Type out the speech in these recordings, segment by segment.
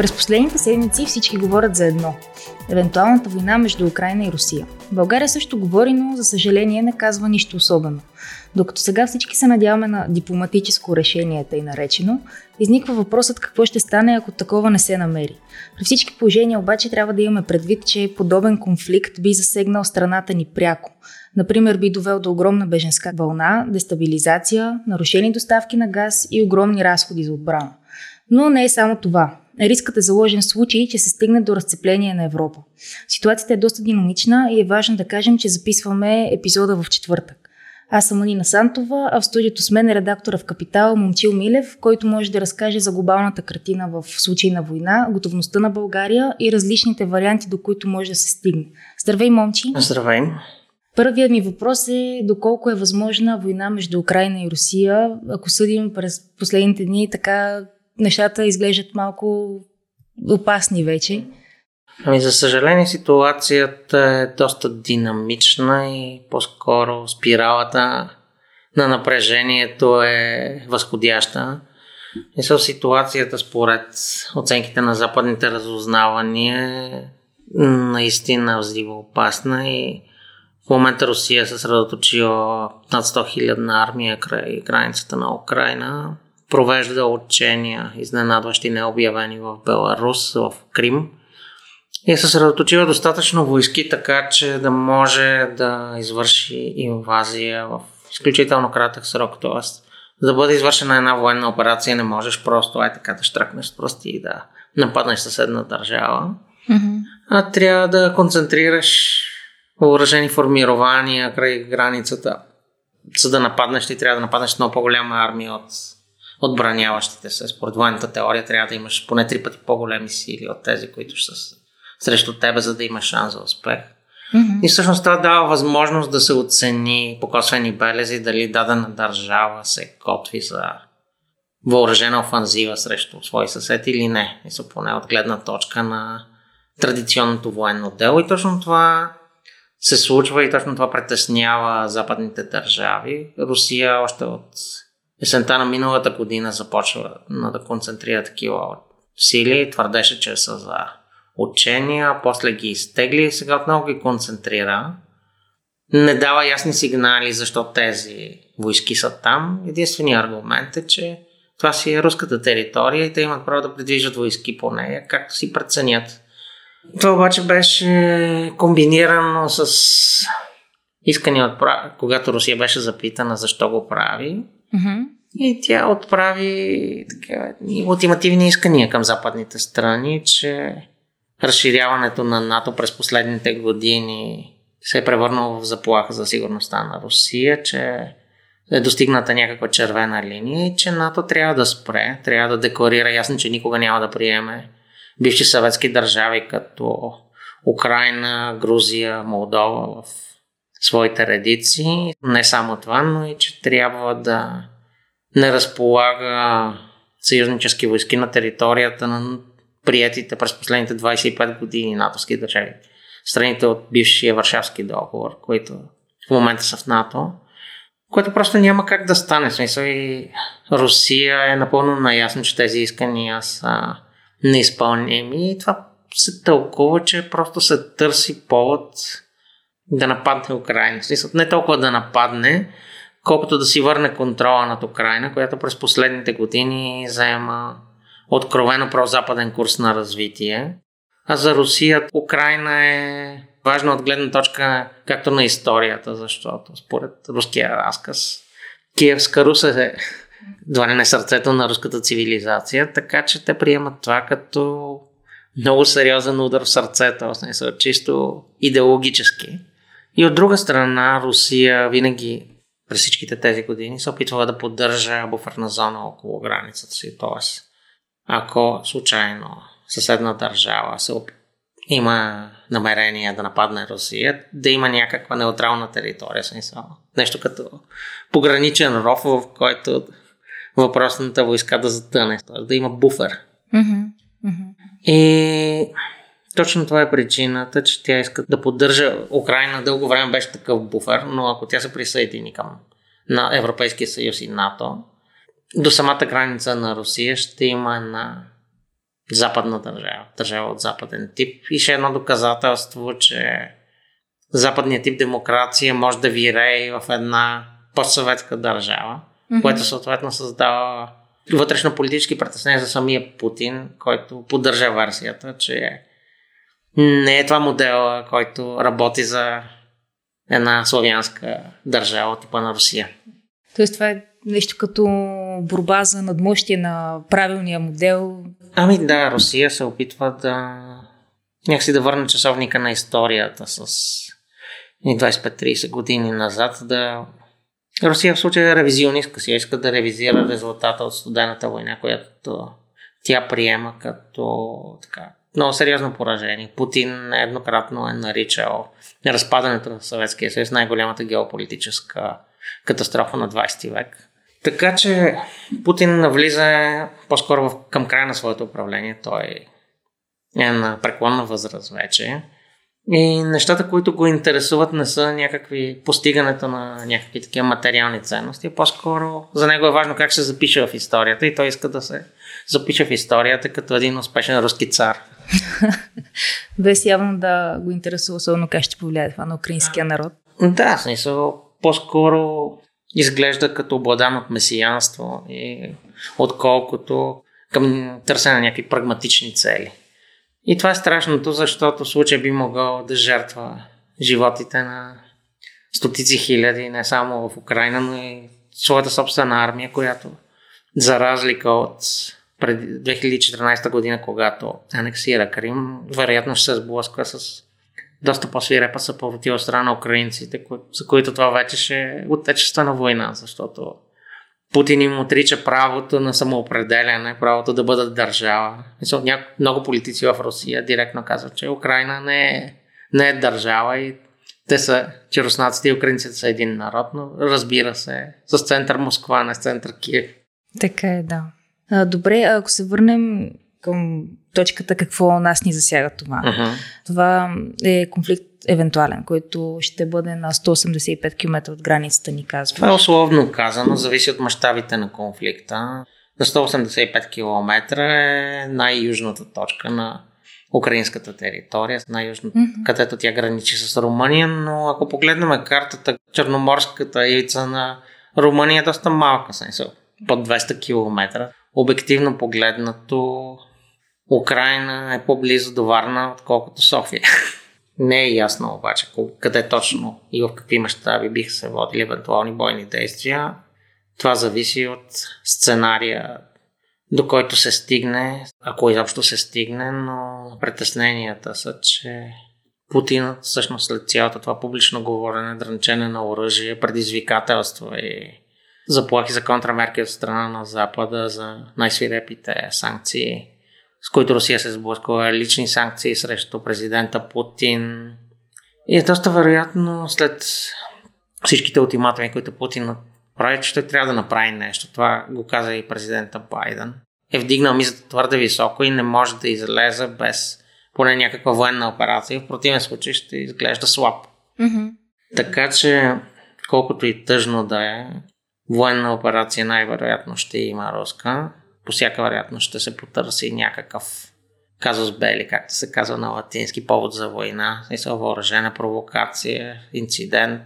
През последните седмици всички говорят за едно – евентуалната война между Украина и Русия. България също говори, но за съжаление не казва нищо особено. Докато сега всички се надяваме на дипломатическо решение, тъй наречено, изниква въпросът какво ще стане, ако такова не се намери. При всички положения обаче трябва да имаме предвид, че подобен конфликт би засегнал страната ни пряко. Например, би довел до огромна беженска вълна, дестабилизация, нарушени доставки на газ и огромни разходи за отбрана. Но не е само това. Рискът е заложен в случай, че се стигне до разцепление на Европа. Ситуацията е доста динамична и е важно да кажем, че записваме епизода в четвъртък. Аз съм Анина Сантова, а в студиото с мен е редактора в Капитал Момчил Милев, който може да разкаже за глобалната картина в случай на война, готовността на България и различните варианти, до които може да се стигне. Здравей, Момчи! Здравей! Първият ми въпрос е доколко е възможна война между Украина и Русия. Ако съдим през последните дни, така нещата изглеждат малко опасни вече. Ами, за съжаление, ситуацията е доста динамична и по-скоро спиралата на напрежението е възходяща. И със ситуацията, според оценките на западните разузнавания, е наистина взривоопасна и в момента Русия се съсредоточила над 100 000 армия край границата на Украина провежда учения, изненадващи необявени в Беларус, в Крим и е съсредоточила достатъчно войски, така че да може да извърши инвазия в изключително кратък срок. Тоест, за да бъде извършена една военна операция, не можеш просто ай така да штракнеш с пръсти и да нападнеш съседна държава. Mm-hmm. А трябва да концентрираш въоръжени формирования край границата. За да нападнеш, ти трябва да нападнеш много по-голяма армия от отбраняващите се. Според военната теория трябва да имаш поне три пъти по-големи сили от тези, които са срещу тебе, за да имаш шанс за успех. Mm-hmm. И всъщност това дава възможност да се оцени по косвени белези дали дадена държава се готви за въоръжена офанзива срещу свои съсед или не. И са поне от гледна точка на традиционното военно дело. И точно това се случва и точно това притеснява западните държави. Русия още от есента на миналата година започва да концентрира такива сили. Твърдеше, че са за учения, после ги изтегли и сега отново ги концентрира. Не дава ясни сигнали защо тези войски са там. Единственият аргумент е, че това си е руската територия и те имат право да придвижат войски по нея, както си преценят. Това обаче беше комбинирано с искания от когато Русия беше запитана защо го прави. Mm-hmm. И тя отправи така, ултимативни искания към западните страни, че разширяването на НАТО през последните години се е превърнало в заплаха за сигурността на Русия, че е достигната някаква червена линия и че НАТО трябва да спре, трябва да декларира ясно, че никога няма да приеме бивши съветски държави като Украина, Грузия, Молдова в своите редици. Не само това, но и че трябва да не разполага съюзнически войски на територията на приятите през последните 25 години натовски държави. Страните от бившия Варшавски договор, които в момента са в НАТО, което просто няма как да стане. В смисъл и Русия е напълно наясно, че тези искания са неизпълними и това се тълкува, че просто се търси повод да нападне Украина. Смисъл, не толкова да нападне, колкото да си върне контрола над Украина, която през последните години заема откровено прозападен курс на развитие. А за Русия Украина е важна от гледна точка както на историята, защото според руския разказ Киевска Руса е едва не сърцето на руската цивилизация, така че те приемат това като много сериозен удар в сърцето, в смисъл чисто идеологически. И от друга страна, Русия винаги през всичките тези години се опитвала да поддържа буферна зона около границата си. Тоест, ако случайно съседна държава се оп... има намерение да нападне Русия, да има някаква неутрална територия, смисъл. Нещо като пограничен ров, в който въпросната войска да затъне, т.е. да има буфер Mm-hmm. Mm-hmm. И точно това е причината, че тя иска да поддържа Украина. Дълго време беше такъв буфер, но ако тя се присъедини към на Европейския съюз и НАТО, до самата граница на Русия ще има една западна държава, държава от западен тип. И ще е едно доказателство, че западният тип демокрация може да вирее в една постсъветска държава, mm-hmm. което съответно създава вътрешно политически притеснения за самия Путин, който поддържа версията, че не е това модела, който работи за една славянска държава, типа на Русия. Тоест това е нещо като борба за надмощие на правилния модел. Ами да, Русия се опитва да някакси да върне часовника на историята с 25-30 години назад, да Русия в случая е ревизионистка си, иска да ревизира резултата от студената война, която тя приема като така, много сериозно поражение. Путин еднократно е наричал разпадането на Съветския съюз най-голямата геополитическа катастрофа на 20 век. Така че Путин навлиза по-скоро към края на своето управление. Той е на преклонна възраст вече. И нещата, които го интересуват, не са някакви постигането на някакви такива материални ценности. По-скоро за него е важно как се запише в историята и той иска да се запише в историята като един успешен руски цар. Без явно да го интересува особено как ще повлияе това на украинския народ. Да, смисъл, по-скоро изглежда като обладан от месиянство и отколкото към търсене на някакви прагматични цели. И това е страшното, защото в случай би могъл да жертва животите на стотици хиляди, не само в Украина, но и своята собствена армия, която за разлика от преди 2014 година, когато анексира Крим, вероятно се сблъсква с доста по-свирепа съпротива от страна на украинците, за които това вече ще е отечествена война, защото Путин им отрича правото на самоопределяне, правото да бъдат държава. Много политици в Русия директно казват, че Украина не е, не е държава и те са, че руснаците и украинците са един народ, но разбира се, с център Москва, не с център Киев. Така е, да. А, добре, ако се върнем към точката какво нас ни засяга това. Uh-huh. Това е конфликт евентуален, който ще бъде на 185 км от границата ни, казва. Това е условно казано, зависи от мащабите на конфликта. На 185 км е най-южната точка на украинската територия, най-южната, mm-hmm. където тя граничи с Румъния, но ако погледнем картата, черноморската яйца на Румъния е доста малка, смисъл, под 200 км. Обективно погледнато, Украина е по-близо до Варна, отколкото София. Не е ясно обаче къде точно и в какви мащаби биха се водили евентуални бойни действия. Това зависи от сценария, до който се стигне, ако изобщо се стигне, но притесненията са, че Путин всъщност след цялото това публично говорене, дрънчене на оръжие, предизвикателство и заплахи за контрамерки от страна на Запада за най-свирепите санкции с които Русия се сблъсква, лични санкции срещу президента Путин. И е доста вероятно след всичките ултиматуми, които Путин прави, че той трябва да направи нещо. Това го каза и президента Байден. Е вдигнал мисълта твърде високо и не може да излезе без поне някаква военна операция. В противен случай ще изглежда слаб. Mm-hmm. Така че, колкото и тъжно да е, военна операция най-вероятно ще има руска. По всяка вероятност ще се потърси някакъв казус бели, както се казва на латински, повод за война, са въоръжена провокация, инцидент.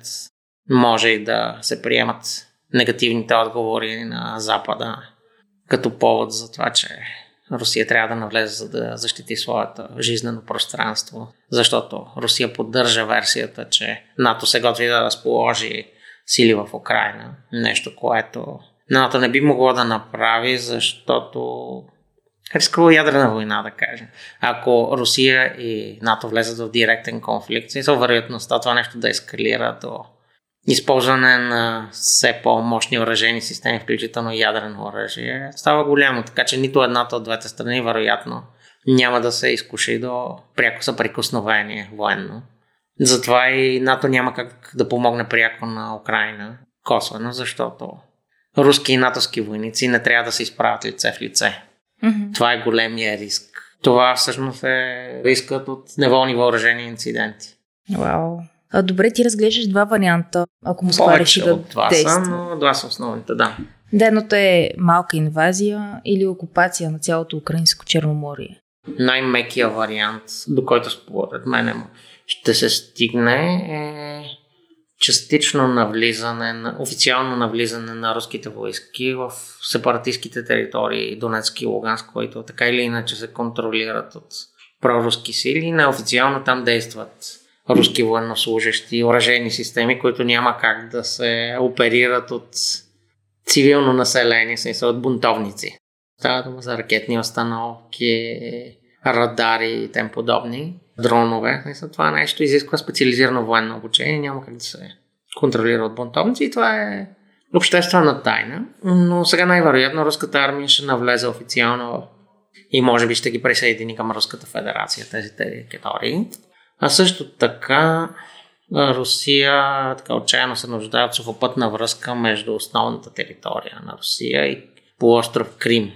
Може и да се приемат негативните отговори на Запада като повод за това, че Русия трябва да навлезе за да защити своето жизнено пространство, защото Русия поддържа версията, че НАТО се готви да разположи сили в Украина. Нещо, което НАТО не би могло да направи, защото рискува ядрена война, да кажем. Ако Русия и НАТО влезат в директен конфликт, смисъл вероятността това нещо да ескалира до използване на все по-мощни оръжени системи, включително ядрено оръжие, става голямо. Така че нито едната от двете страни, вероятно, няма да се изкуши до пряко съприкосновение военно. Затова и НАТО няма как да помогне пряко на Украина, косвено, защото руски и натовски войници не трябва да се изправят лице в лице. Mm-hmm. Това е големия риск. Това всъщност е рискът от неволни въоръжени инциденти. Вау. А, добре, ти разглеждаш два варианта, ако му реши да от два действа. са, но два са основните, да. Да, едното е малка инвазия или окупация на цялото украинско Черноморие. Най-мекия вариант, до който според мен ще се стигне е частично навлизане, на, официално навлизане на руските войски в сепаратистските територии Донецки и Луганск, които така или иначе се контролират от проруски сили. Неофициално там действат руски военнослужащи, оръжейни системи, които няма как да се оперират от цивилно население, смисъл от бунтовници. Става дума за ракетни установки, радари и тем подобни, дронове. Смисъл, това нещо изисква специализирано военно обучение, няма как да се контролира от бунтовници и това е обществена тайна. Но сега най-вероятно руската армия ще навлезе официално и може би ще ги присъедини към Руската федерация тези територии. А също така Русия така отчаяно се нуждае от сухопътна връзка между основната територия на Русия и полуостров Крим.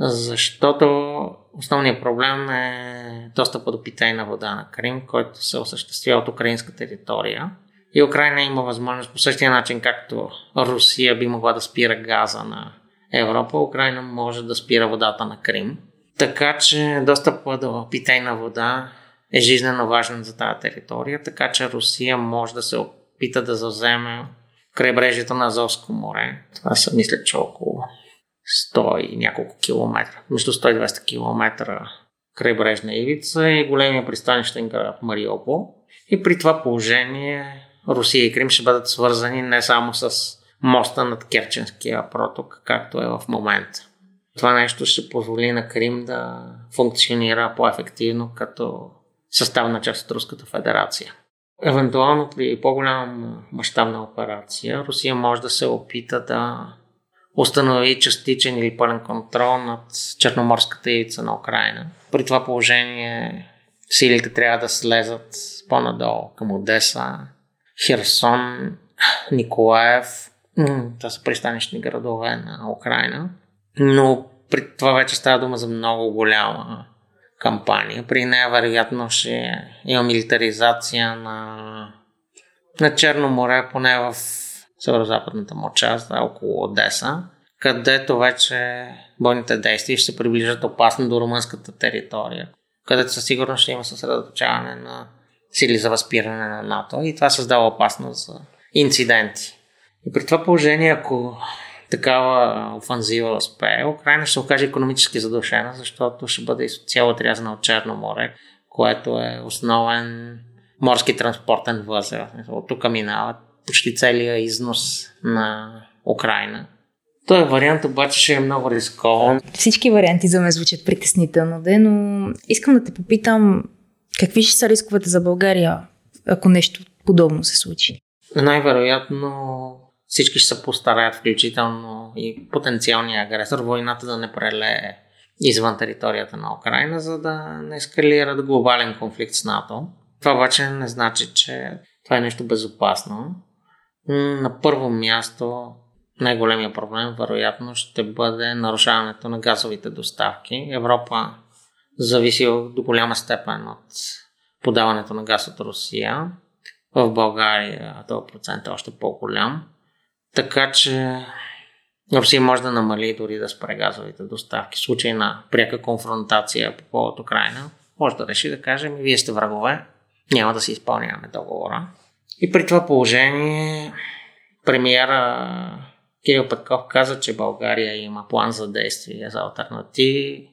Защото основният проблем е достъпа до питейна вода на Крим, който се осъществява от украинска територия. И Украина има възможност по същия начин, както Русия би могла да спира газа на Европа, Украина може да спира водата на Крим. Така че достъпа до питейна вода е жизненно важен за тази територия, така че Русия може да се опита да завземе крайбрежието на Азовско море. Това са, мисля, че около 100 и няколко километра, между 100 и 200 километра крайбрежна ивица и големия пристанищен град Мариопол. И при това положение Русия и Крим ще бъдат свързани не само с моста над Керченския проток, както е в момента. Това нещо ще позволи на Крим да функционира по-ефективно като съставна част от Руската федерация. Евентуално при по-голяма мащабна операция Русия може да се опита да установи частичен или пълен контрол над Черноморската ивица на Украина. При това положение силите трябва да слезат по-надолу към Одеса, Херсон, Николаев. Това са пристанищни градове на Украина. Но при това вече става дума за много голяма кампания. При нея вероятно ще има милитаризация на, на Черно море, поне в северо-западната му част, около Одеса, където вече бойните действия ще се приближат опасно до румънската територия, където със сигурност ще има съсредоточаване на сили за възпиране на НАТО и това създава опасност за инциденти. И при това положение, ако такава офанзива успее, Украина ще се окаже економически задушена, защото ще бъде изцяло отрязана от Черно море, което е основен морски транспортен възел. От тук минава почти целият износ на Украина. Той вариант обаче ще е много рискован. Всички варианти за мен звучат притеснително, де, но искам да те попитам какви ще са рисковете за България, ако нещо подобно се случи? Най-вероятно всички ще се постараят, включително и потенциалния агресор, войната да не прелее извън територията на Украина, за да не ескалират глобален конфликт с НАТО. Това обаче не значи, че това е нещо безопасно. На първо място най-големия проблем вероятно ще бъде нарушаването на газовите доставки. Европа зависи до голяма степен от подаването на газ от Русия. В България този процент е още по-голям. Така че Русия може да намали дори да спре газовите доставки. В случай на пряка конфронтация по повод Украина, може да реши да каже, ми вие сте врагове, няма да си изпълняваме договора. И при това положение премиера Кирил Петков каза, че България има план за действие за альтернативи.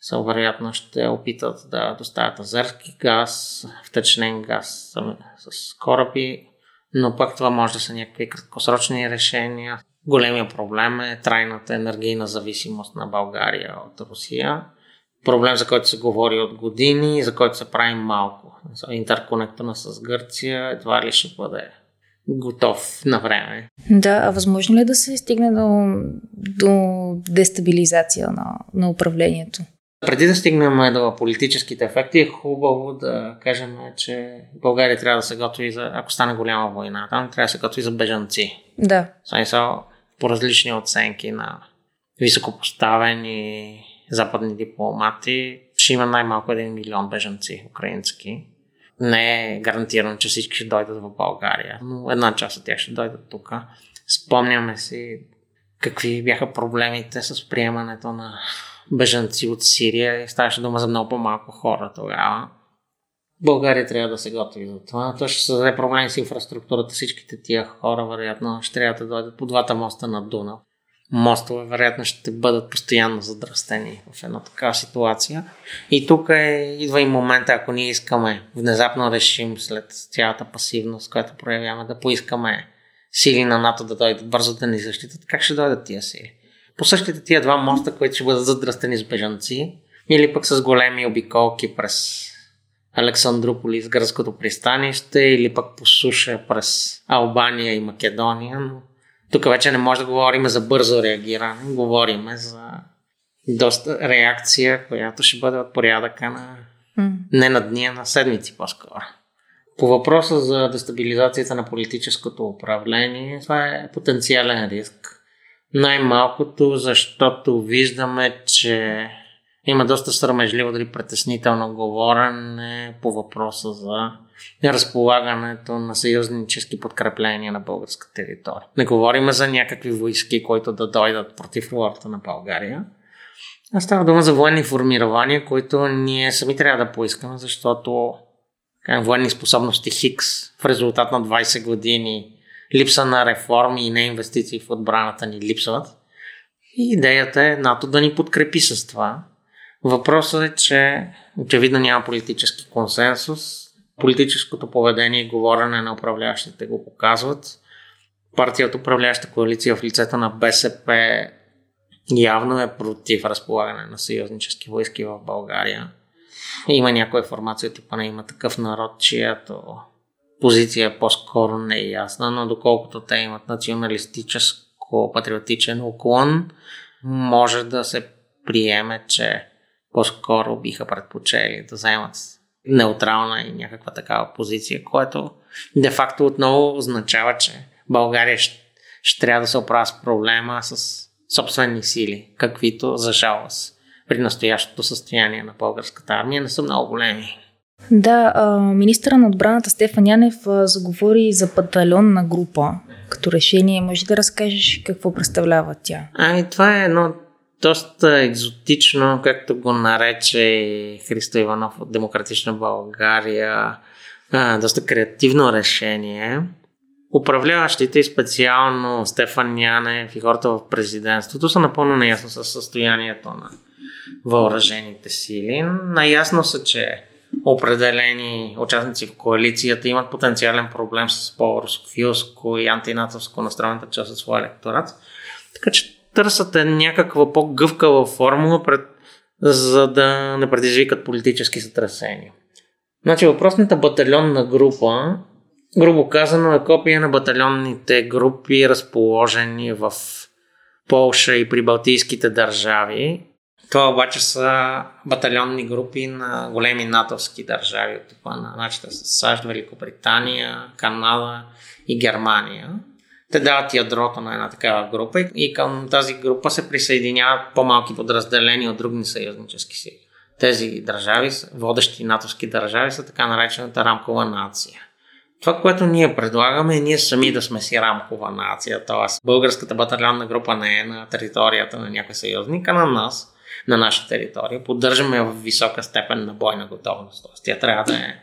Са вероятно ще опитат да доставят азерски газ, втечнен газ с кораби, но пък това може да са някакви краткосрочни решения. Големия проблем е трайната енергийна зависимост на България от Русия. Проблем, за който се говори от години, за който се прави малко. Интерконектора с Гърция едва ли ще бъде готов на време. Да, а възможно ли е да се стигне до, до дестабилизация на, на управлението? Преди да стигнем до политическите ефекти, е хубаво да кажем, че България трябва да се готви за, ако стане голяма война, там трябва да се готви за бежанци. Да. Смисъл, по различни оценки на високопоставени западни дипломати, ще има най-малко 1 милион бежанци украински. Не е гарантирано, че всички ще дойдат в България, но една част от тях ще дойдат тук. Спомняме си какви бяха проблемите с приемането на бежанци от Сирия и ставаше дума за много по-малко хора тогава. България трябва да се готви за това. То ще създаде проблеми с инфраструктурата. Всичките тия хора, вероятно, ще трябва да дойдат по двата моста на Дунав. Мостове, вероятно, ще бъдат постоянно задръстени в една такава ситуация. И тук е, идва и момента, ако ние искаме, внезапно решим след цялата пасивност, която проявяваме, да поискаме сили на НАТО да дойдат бързо да ни защитат, как ще дойдат тия сили? По същите тия два моста, които ще бъдат задръстени с бежанци, или пък с големи обиколки през Александрополис, гръцкото пристанище, или пък по суша през Албания и Македония. Но тук вече не може да говорим за бързо реагиране, говорим за доста реакция, която ще бъде от порядъка на не на дни, а на седмици по-скоро. По въпроса за дестабилизацията на политическото управление, това е потенциален риск. Най-малкото, защото виждаме, че има доста срамежливо, дали притеснително говорене по въпроса за разполагането на съюзнически подкрепления на българска територия. Не говорим за някакви войски, които да дойдат против волята на България. А става дума за военни формирования, които ние сами трябва да поискаме, защото военни способности Хикс в резултат на 20 години липса на реформи и не инвестиции в отбраната ни липсват. И идеята е НАТО да ни подкрепи с това. Въпросът е, че очевидно няма политически консенсус. Политическото поведение и говорене на управляващите го показват. Партията управляваща коалиция в лицето на БСП явно е против разполагане на съюзнически войски в България. Има някоя информация, типа на има такъв народ, чиято позиция по-скоро не е ясна, но доколкото те имат националистическо-патриотичен уклон, може да се приеме, че по-скоро биха предпочели да вземат неутрална и някаква такава позиция, което де-факто отново означава, че България ще, ще трябва да се оправя с проблема с собствени сили, каквито за жалост при настоящото състояние на българската армия не са много големи. Да, министра на отбраната Стефан Янев заговори за батальонна група като решение. Може да разкажеш какво представлява тя? Ами това е едно доста екзотично, както го нарече Христо Иванов от Демократична България, доста креативно решение. Управляващите специално Стефан Янев и хората в президентството са напълно наясно с състоянието на въоръжените сили. Наясно са, че определени участници в коалицията имат потенциален проблем с по-русофилско и антинатовско настроената част от своя електорат. Така че търсят някаква по-гъвкава формула, пред, за да не предизвикат политически сътресения. Значи въпросната батальонна група, грубо казано, е копия на батальонните групи, разположени в Полша и при Балтийските държави, това обаче са батальонни групи на големи натовски държави от типа на начина с САЩ, Великобритания, Канада и Германия. Те дават ядрото на една такава група и към тази група се присъединяват по-малки подразделения от други съюзнически сили. Тези държави, водещи натовски държави, са така наречената рамкова нация. Това, което ние предлагаме е ние сами да сме си рамкова нация, т.е. българската батальонна група не е на територията на някой съюзник, а на нас – на наша територия. Поддържаме в висока степен на бойна готовност. Тоест, тя трябва да е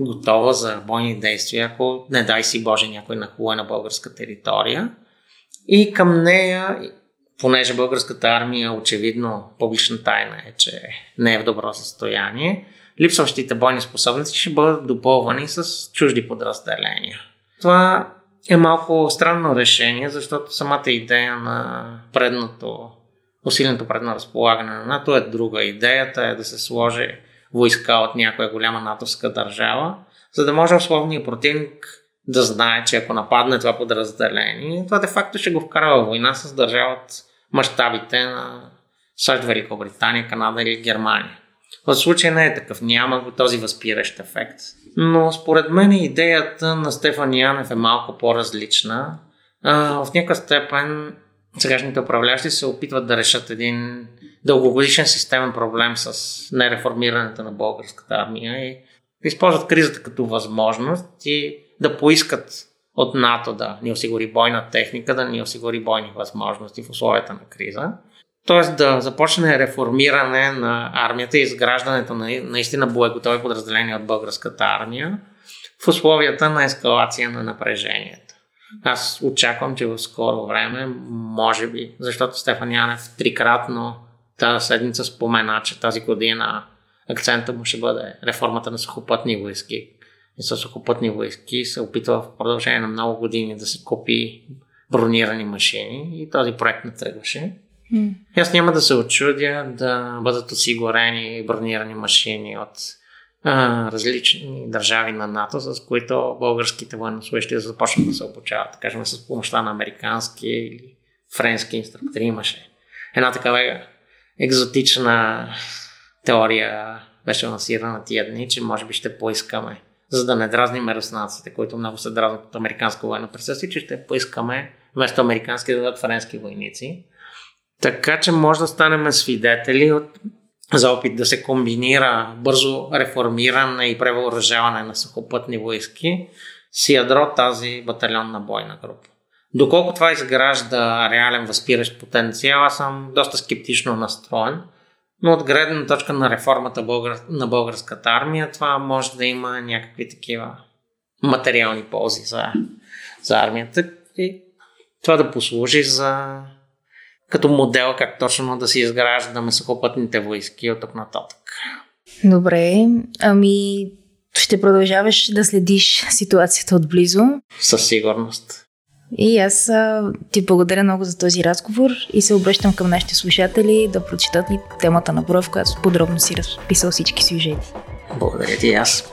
готова за бойни действия, ако не дай си Боже някой нахуе на българска територия. И към нея, понеже българската армия очевидно публична тайна е, че не е в добро състояние, липсващите бойни способности ще бъдат допълвани с чужди подразделения. Това е малко странно решение, защото самата идея на предното усиленото предно разполагане на НАТО е друга. Идеята е да се сложи войска от някоя голяма натовска държава, за да може условният противник да знае, че ако нападне това подразделение, това де-факто ще го вкара във война с държава мащабите на САЩ, Великобритания, Канада или Германия. В случай не е такъв, няма го този възпиращ ефект. Но според мен идеята на Стефан Янев е малко по-различна. В някаква степен сегашните управляващи се опитват да решат един дългогодишен системен проблем с нереформирането на българската армия и използват кризата като възможност и да поискат от НАТО да ни осигури бойна техника, да ни осигури бойни възможности в условията на криза. Тоест да започне реформиране на армията и изграждането на наистина боеготови подразделения от българската армия в условията на ескалация на напрежението. Аз очаквам, че в скоро време, може би, защото Стефан Янев трикратно тази седмица спомена, че тази година акцента му ще бъде реформата на сухопътни войски. И с сухопътни войски се опитва в продължение на много години да се купи бронирани машини и този проект не тръгваше. Mm. Аз няма да се очудя да бъдат осигурени бронирани машини от а, различни държави на НАТО, с които българските военнослужащи започнат да се обучават, кажем с помощта на американски или френски инструктори. Имаше една такава екзотична теория беше лансирана тия дни, че може би ще поискаме, за да не дразним руснаците, които много се дразнат от американско военно присъствие, че ще поискаме вместо американски да дадат френски войници. Така че може да станем свидетели от за опит да се комбинира бързо реформиране и превъоръжаване на сухопътни войски с ядро тази батальонна бойна група. Доколко това изгражда реален възпиращ потенциал, аз съм доста скептично настроен, но от гледна точка на реформата на българската армия, това може да има някакви такива материални ползи за, за армията и това да послужи за като модел как точно да си изграждаме сухопътните войски от тук нататък. Добре, ами ще продължаваш да следиш ситуацията отблизо. Със сигурност. И аз а, ти благодаря много за този разговор и се обръщам към нашите слушатели да прочитат и темата на брой, в която подробно си разписал всички сюжети. Благодаря ти аз.